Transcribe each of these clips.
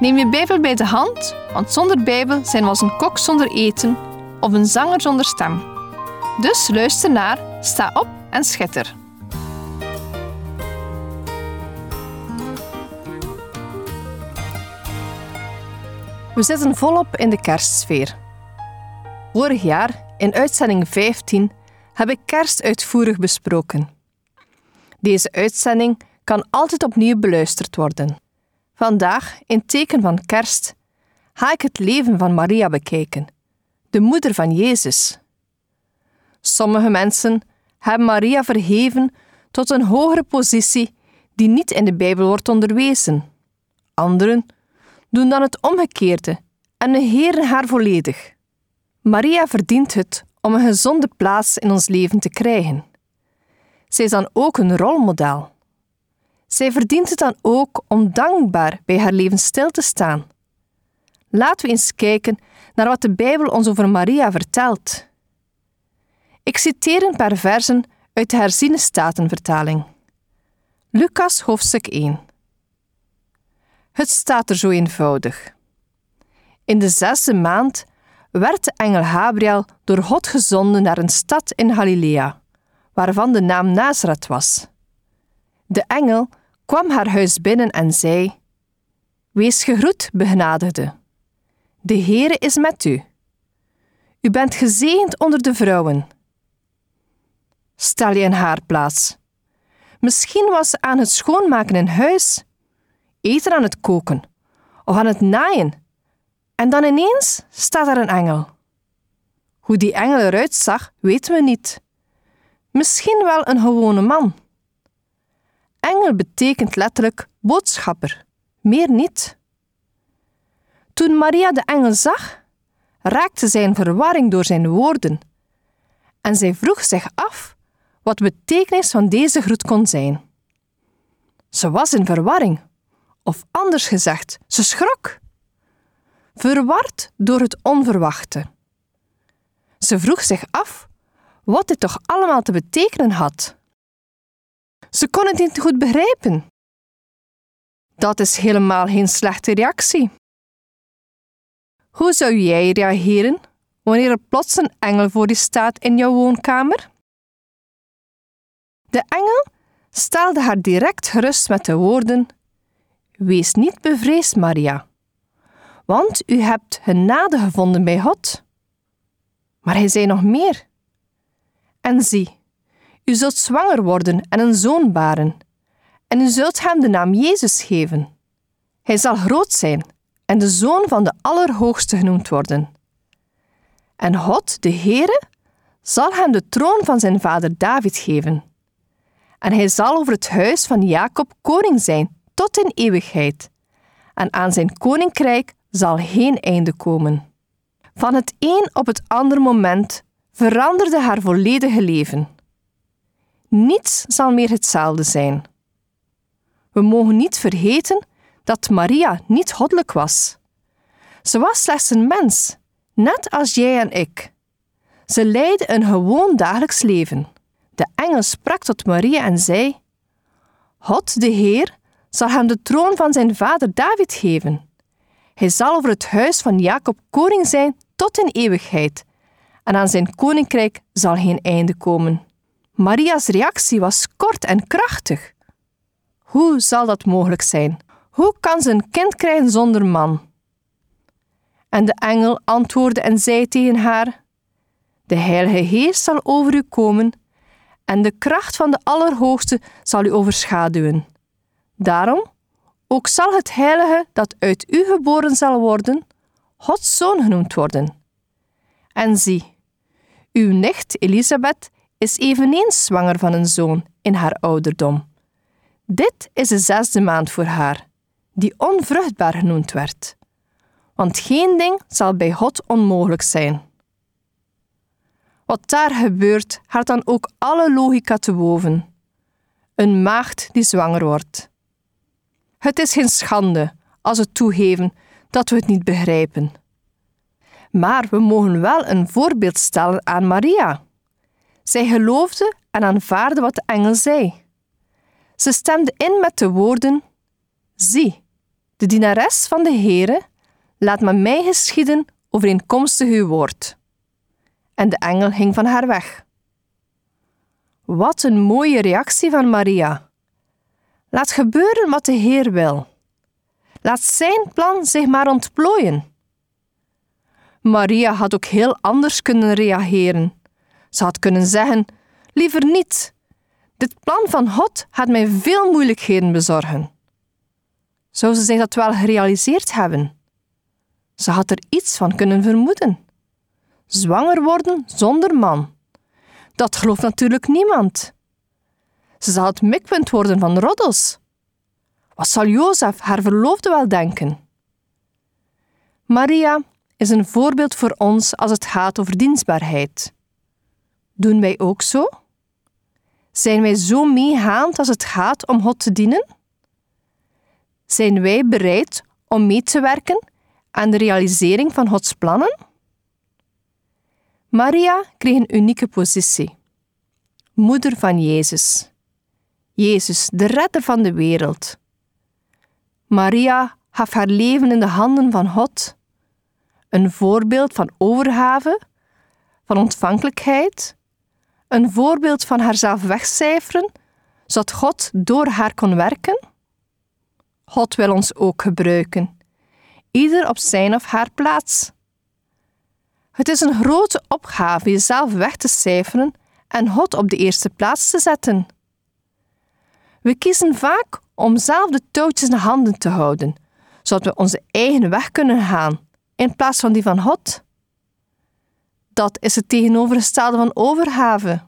Neem je Bijbel bij de hand, want zonder Bijbel zijn we als een kok zonder eten of een zanger zonder stem. Dus luister naar, sta op en schitter. We zitten volop in de kerstsfeer. Vorig jaar, in uitzending 15, heb ik kerst uitvoerig besproken. Deze uitzending kan altijd opnieuw beluisterd worden. Vandaag, in teken van kerst, ga ik het leven van Maria bekijken, de moeder van Jezus. Sommige mensen hebben Maria verheven tot een hogere positie die niet in de Bijbel wordt onderwezen. Anderen doen dan het omgekeerde en negeren haar volledig. Maria verdient het om een gezonde plaats in ons leven te krijgen. Zij is dan ook een rolmodel. Zij verdient het dan ook om dankbaar bij haar leven stil te staan. Laten we eens kijken naar wat de Bijbel ons over Maria vertelt. Ik citeer een paar versen uit de herziene statenvertaling. Lucas hoofdstuk 1. Het staat er zo eenvoudig. In de zesde maand werd de engel Gabriel door God gezonden naar een stad in Galilea, waarvan de naam Nazareth was. De engel kwam haar huis binnen en zei: Wees gegroet, begenadigde. De Heere is met u. U bent gezegend onder de vrouwen. Stel je in haar plaats. Misschien was ze aan het schoonmaken in huis, eten aan het koken of aan het naaien. En dan ineens staat er een engel. Hoe die engel eruit zag, weten we niet. Misschien wel een gewone man. Engel betekent letterlijk boodschapper, meer niet. Toen Maria de engel zag, raakte zij in verwarring door zijn woorden en zij vroeg zich af wat de betekenis van deze groet kon zijn. Ze was in verwarring, of anders gezegd, ze schrok, verward door het onverwachte. Ze vroeg zich af wat dit toch allemaal te betekenen had. Ze kon het niet goed begrijpen. Dat is helemaal geen slechte reactie. Hoe zou jij reageren wanneer er plots een engel voor je staat in jouw woonkamer? De engel stelde haar direct gerust met de woorden: Wees niet bevreesd, Maria, want u hebt genade gevonden bij God. Maar hij zei nog meer. En zie, u zult zwanger worden en een zoon baren, en u zult hem de naam Jezus geven. Hij zal groot zijn en de zoon van de Allerhoogste genoemd worden. En God, de Heere, zal hem de troon van zijn vader David geven. En hij zal over het huis van Jacob koning zijn tot in eeuwigheid. En aan zijn koninkrijk zal geen einde komen. Van het een op het andere moment veranderde haar volledige leven. Niets zal meer hetzelfde zijn. We mogen niet vergeten dat Maria niet goddelijk was. Ze was slechts een mens, net als jij en ik. Ze leidde een gewoon dagelijks leven. De engel sprak tot Maria en zei: God, de Heer, zal hem de troon van zijn vader David geven. Hij zal over het huis van Jacob koning zijn tot in eeuwigheid, en aan zijn koninkrijk zal geen einde komen. Maria's reactie was kort en krachtig. Hoe zal dat mogelijk zijn? Hoe kan ze een kind krijgen zonder man? En de engel antwoordde en zei tegen haar: De Heilige Geest zal over u komen, en de kracht van de Allerhoogste zal u overschaduwen. Daarom, ook zal het Heilige dat uit u geboren zal worden, Gods zoon genoemd worden. En zie, uw nicht Elisabeth is eveneens zwanger van een zoon in haar ouderdom. Dit is de zesde maand voor haar, die onvruchtbaar genoemd werd. Want geen ding zal bij God onmogelijk zijn. Wat daar gebeurt, gaat dan ook alle logica te boven. Een maagd die zwanger wordt. Het is geen schande als we toegeven dat we het niet begrijpen. Maar we mogen wel een voorbeeld stellen aan Maria. Zij geloofde en aanvaarde wat de engel zei. Ze stemde in met de woorden: Zie, de dienares van de Heere, laat met mij geschieden overeenkomstig uw woord. En de engel ging van haar weg. Wat een mooie reactie van Maria. Laat gebeuren wat de Heer wil. Laat zijn plan zich maar ontplooien. Maria had ook heel anders kunnen reageren. Ze had kunnen zeggen: Liever niet. Dit plan van God gaat mij veel moeilijkheden bezorgen. Zou ze zich dat wel gerealiseerd hebben? Ze had er iets van kunnen vermoeden. Zwanger worden zonder man. Dat gelooft natuurlijk niemand. Ze zal het mikpunt worden van roddels. Wat zal Jozef, haar verloofde, wel denken? Maria is een voorbeeld voor ons als het gaat over dienstbaarheid. Doen wij ook zo? Zijn wij zo meegaand als het gaat om God te dienen? Zijn wij bereid om mee te werken aan de realisering van Gods plannen? Maria kreeg een unieke positie. Moeder van Jezus. Jezus, de redder van de wereld. Maria gaf haar leven in de handen van God. Een voorbeeld van overgave, van ontvankelijkheid, een voorbeeld van haarzelf wegcijferen, zodat God door haar kon werken? God wil ons ook gebruiken, ieder op zijn of haar plaats. Het is een grote opgave jezelf weg te cijferen en God op de eerste plaats te zetten. We kiezen vaak om zelf de touwtjes in handen te houden, zodat we onze eigen weg kunnen gaan, in plaats van die van God. Dat is het tegenovergestelde van overgave.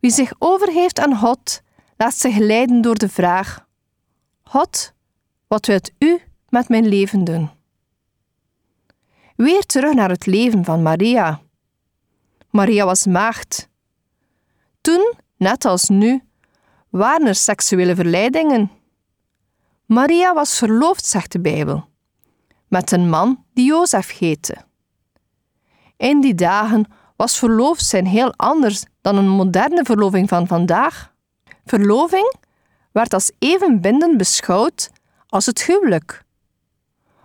Wie zich overgeeft aan God, laat zich leiden door de vraag: God, wat wilt u met mijn leven doen? Weer terug naar het leven van Maria. Maria was maagd. Toen, net als nu, waren er seksuele verleidingen. Maria was verloofd, zegt de Bijbel, met een man die Jozef heette. In die dagen was verloofd zijn heel anders dan een moderne verloving van vandaag. Verloving werd als even bindend beschouwd als het huwelijk.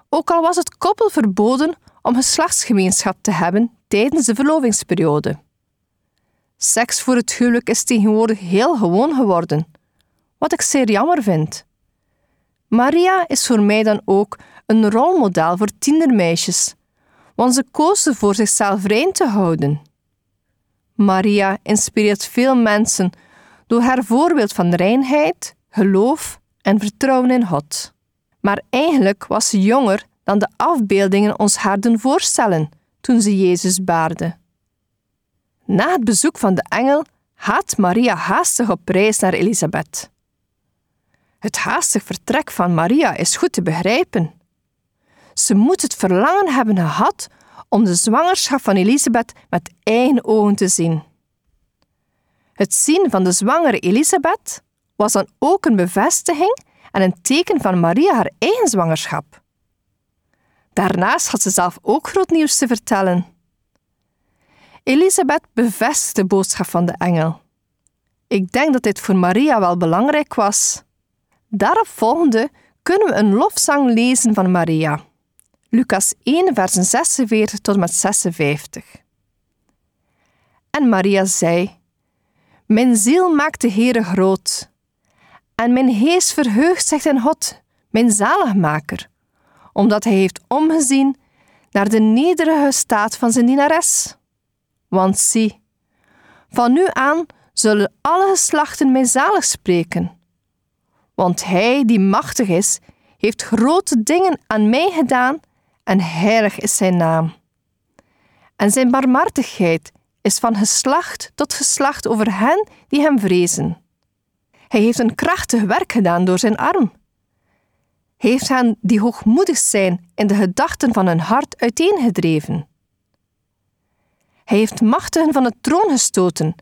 Ook al was het koppel verboden om geslachtsgemeenschap te hebben tijdens de verlovingsperiode. Seks voor het huwelijk is tegenwoordig heel gewoon geworden, wat ik zeer jammer vind. Maria is voor mij dan ook een rolmodel voor tienermeisjes, want ze koos ervoor zichzelf rein te houden. Maria inspireert veel mensen door haar voorbeeld van reinheid, geloof en vertrouwen in God. Maar eigenlijk was ze jonger dan de afbeeldingen ons haar doen voorstellen toen ze Jezus baarde. Na het bezoek van de engel gaat Maria haastig op reis naar Elisabeth. Het haastig vertrek van Maria is goed te begrijpen. Ze moet het verlangen hebben gehad om de zwangerschap van Elisabeth met eigen ogen te zien. Het zien van de zwangere Elisabeth was dan ook een bevestiging en een teken van Maria haar eigen zwangerschap. Daarnaast had ze zelf ook groot nieuws te vertellen. Elisabeth bevestigde de boodschap van de engel. Ik denk dat dit voor Maria wel belangrijk was. Daarop volgende kunnen we een lofzang lezen van Maria. Lucas 1, versen 46 tot met 56. En Maria zei: Mijn ziel maakt de Heere groot, en mijn geest verheugt zich in God, mijn zaligmaker, omdat hij heeft omgezien naar de nederige staat van zijn dienares. Want zie, van nu aan zullen alle geslachten mij zalig spreken. Want hij die machtig is, heeft grote dingen aan mij gedaan en heilig is zijn naam. En zijn barmhartigheid is van geslacht tot geslacht over hen die hem vrezen. Hij heeft een krachtig werk gedaan door zijn arm. heeft hen die hoogmoedig zijn in de gedachten van hun hart uiteengedreven. Hij heeft machten van de troon gestoten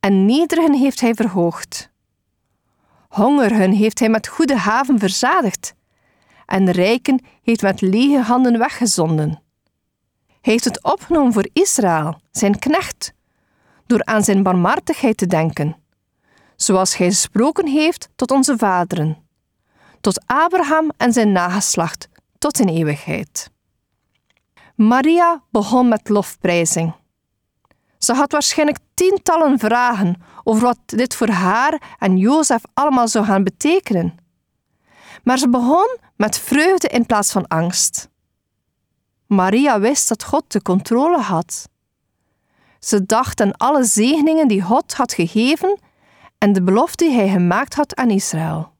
en nederigen heeft hij verhoogd. Hongerigen heeft hij met goede haven verzadigd en rijken heeft met lege handen weggezonden. Hij heeft het opgenomen voor Israël, zijn knecht, door aan zijn barmhartigheid te denken, zoals hij gesproken heeft tot onze vaderen, tot Abraham en zijn nageslacht, tot in eeuwigheid. Maria begon met lofprijzing. Ze had waarschijnlijk tientallen vragen over wat dit voor haar en Jozef allemaal zou gaan betekenen. Maar ze begon met vreugde in plaats van angst. Maria wist dat God de controle had. Ze dacht aan alle zegeningen die God had gegeven en de belofte die hij gemaakt had aan Israël.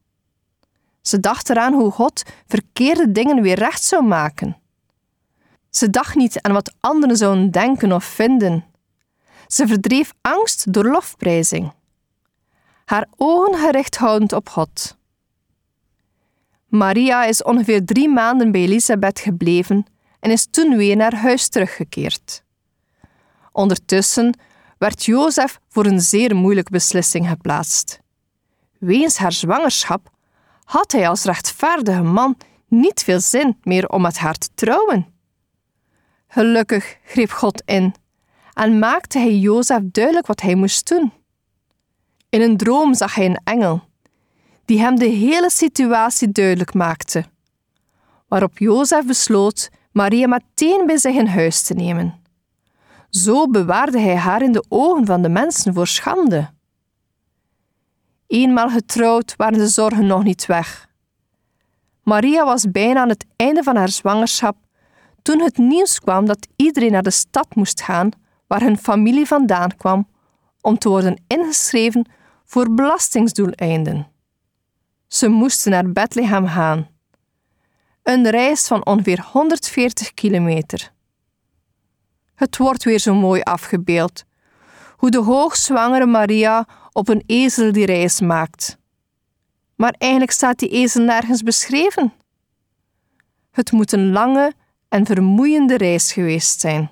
Ze dacht eraan hoe God verkeerde dingen weer recht zou maken. Ze dacht niet aan wat anderen zouden denken of vinden. Ze verdreef angst door lofprijzing. Haar ogen gericht houdend op God. Maria is ongeveer drie maanden bij Elisabeth gebleven en is toen weer naar huis teruggekeerd. Ondertussen werd Jozef voor een zeer moeilijke beslissing geplaatst. Weens haar zwangerschap had hij als rechtvaardige man niet veel zin meer om met haar te trouwen. Gelukkig greep God in en maakte hij Jozef duidelijk wat hij moest doen. In een droom zag hij een engel, die hem de hele situatie duidelijk maakte, waarop Jozef besloot Maria meteen bij zich in huis te nemen. Zo bewaarde hij haar in de ogen van de mensen voor schande. Eenmaal getrouwd waren de zorgen nog niet weg. Maria was bijna aan het einde van haar zwangerschap toen het nieuws kwam dat iedereen naar de stad moest gaan waar hun familie vandaan kwam om te worden ingeschreven voor belastingsdoeleinden. Ze moesten naar Bethlehem gaan. Een reis van ongeveer 140 kilometer. Het wordt weer zo mooi afgebeeld. Hoe de hoogzwangere Maria op een ezel die reis maakt. Maar eigenlijk staat die ezel nergens beschreven. Het moet een lange en vermoeiende reis geweest zijn.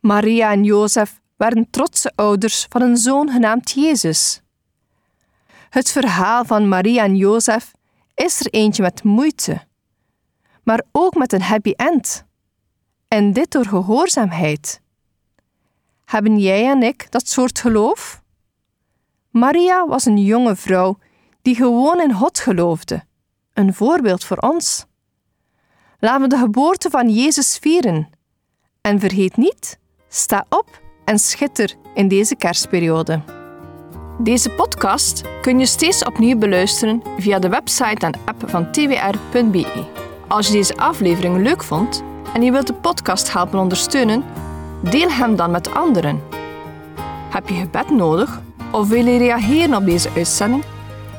Maria en Jozef waren trotse ouders van een zoon genaamd Jezus. Het verhaal van Maria en Jozef is er eentje met moeite, maar ook met een happy end. En dit door gehoorzaamheid. Hebben jij en ik dat soort geloof? Maria was een jonge vrouw die gewoon in God geloofde, een voorbeeld voor ons. Laten we de geboorte van Jezus vieren. En vergeet niet, sta op en schitter in deze kerstperiode. Deze podcast kun je steeds opnieuw beluisteren via de website en app van twr.be. Als je deze aflevering leuk vond en je wilt de podcast helpen ondersteunen, deel hem dan met anderen. Heb je gebed nodig of wil je reageren op deze uitzending?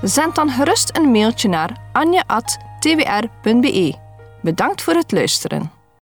Zend dan gerust een mailtje naar anja.twr.be. Bedankt voor het luisteren.